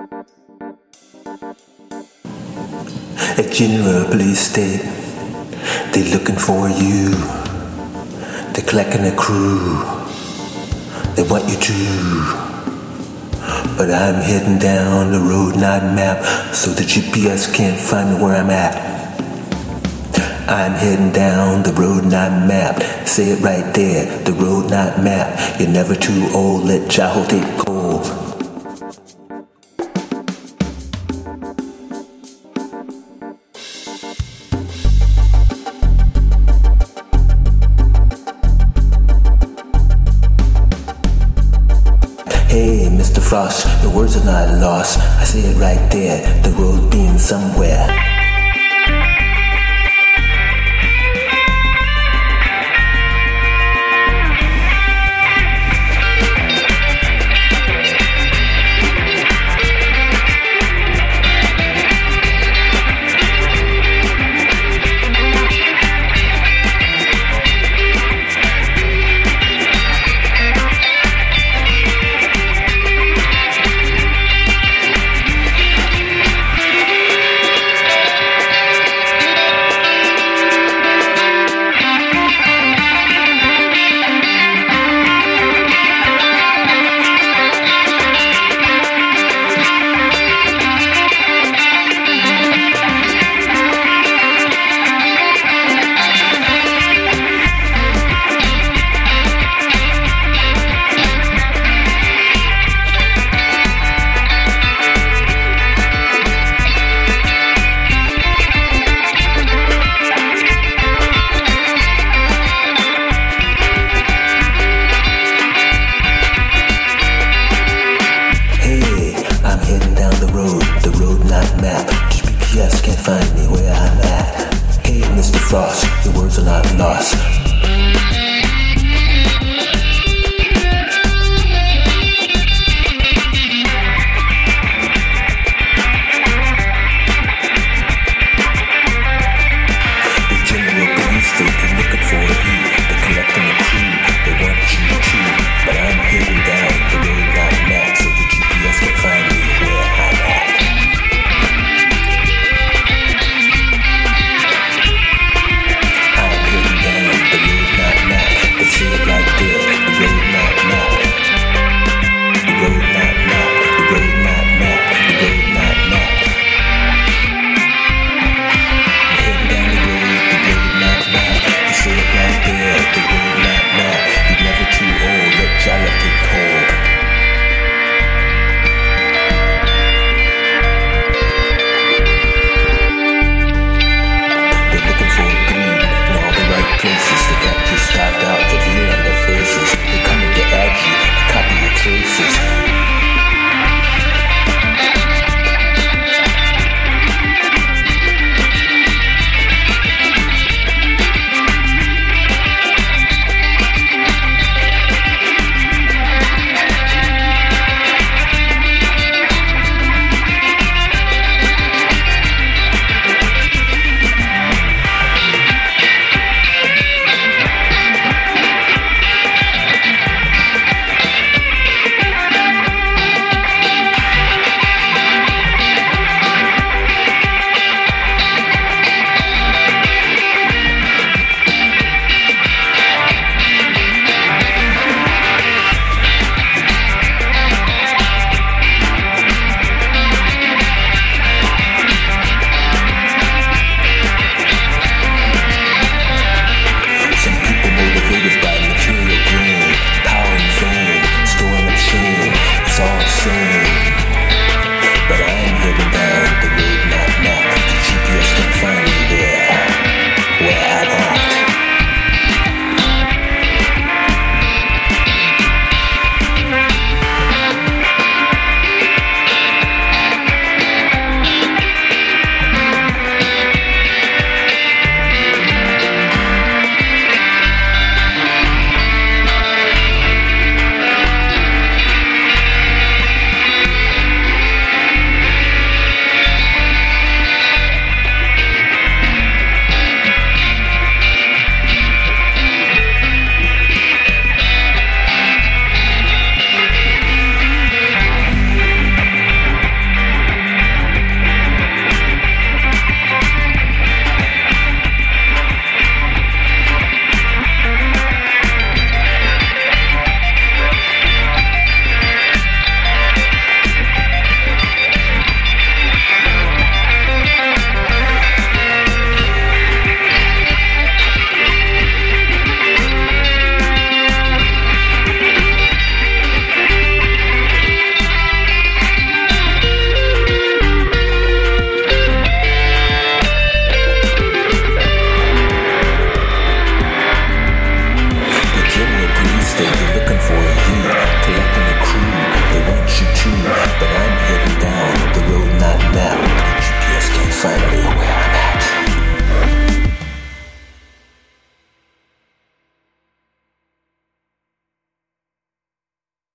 At General Police State, They're looking for you. They're collecting a crew. They want you to. But I'm heading down the road not mapped, so the GPS can't find me where I'm at. I'm heading down the road not mapped. Say it right there, the road not mapped. You're never too old, let jah-love take cold. Frost, the words are not lost. I see it right there, the road being somewhere. the words are not lost. places to go.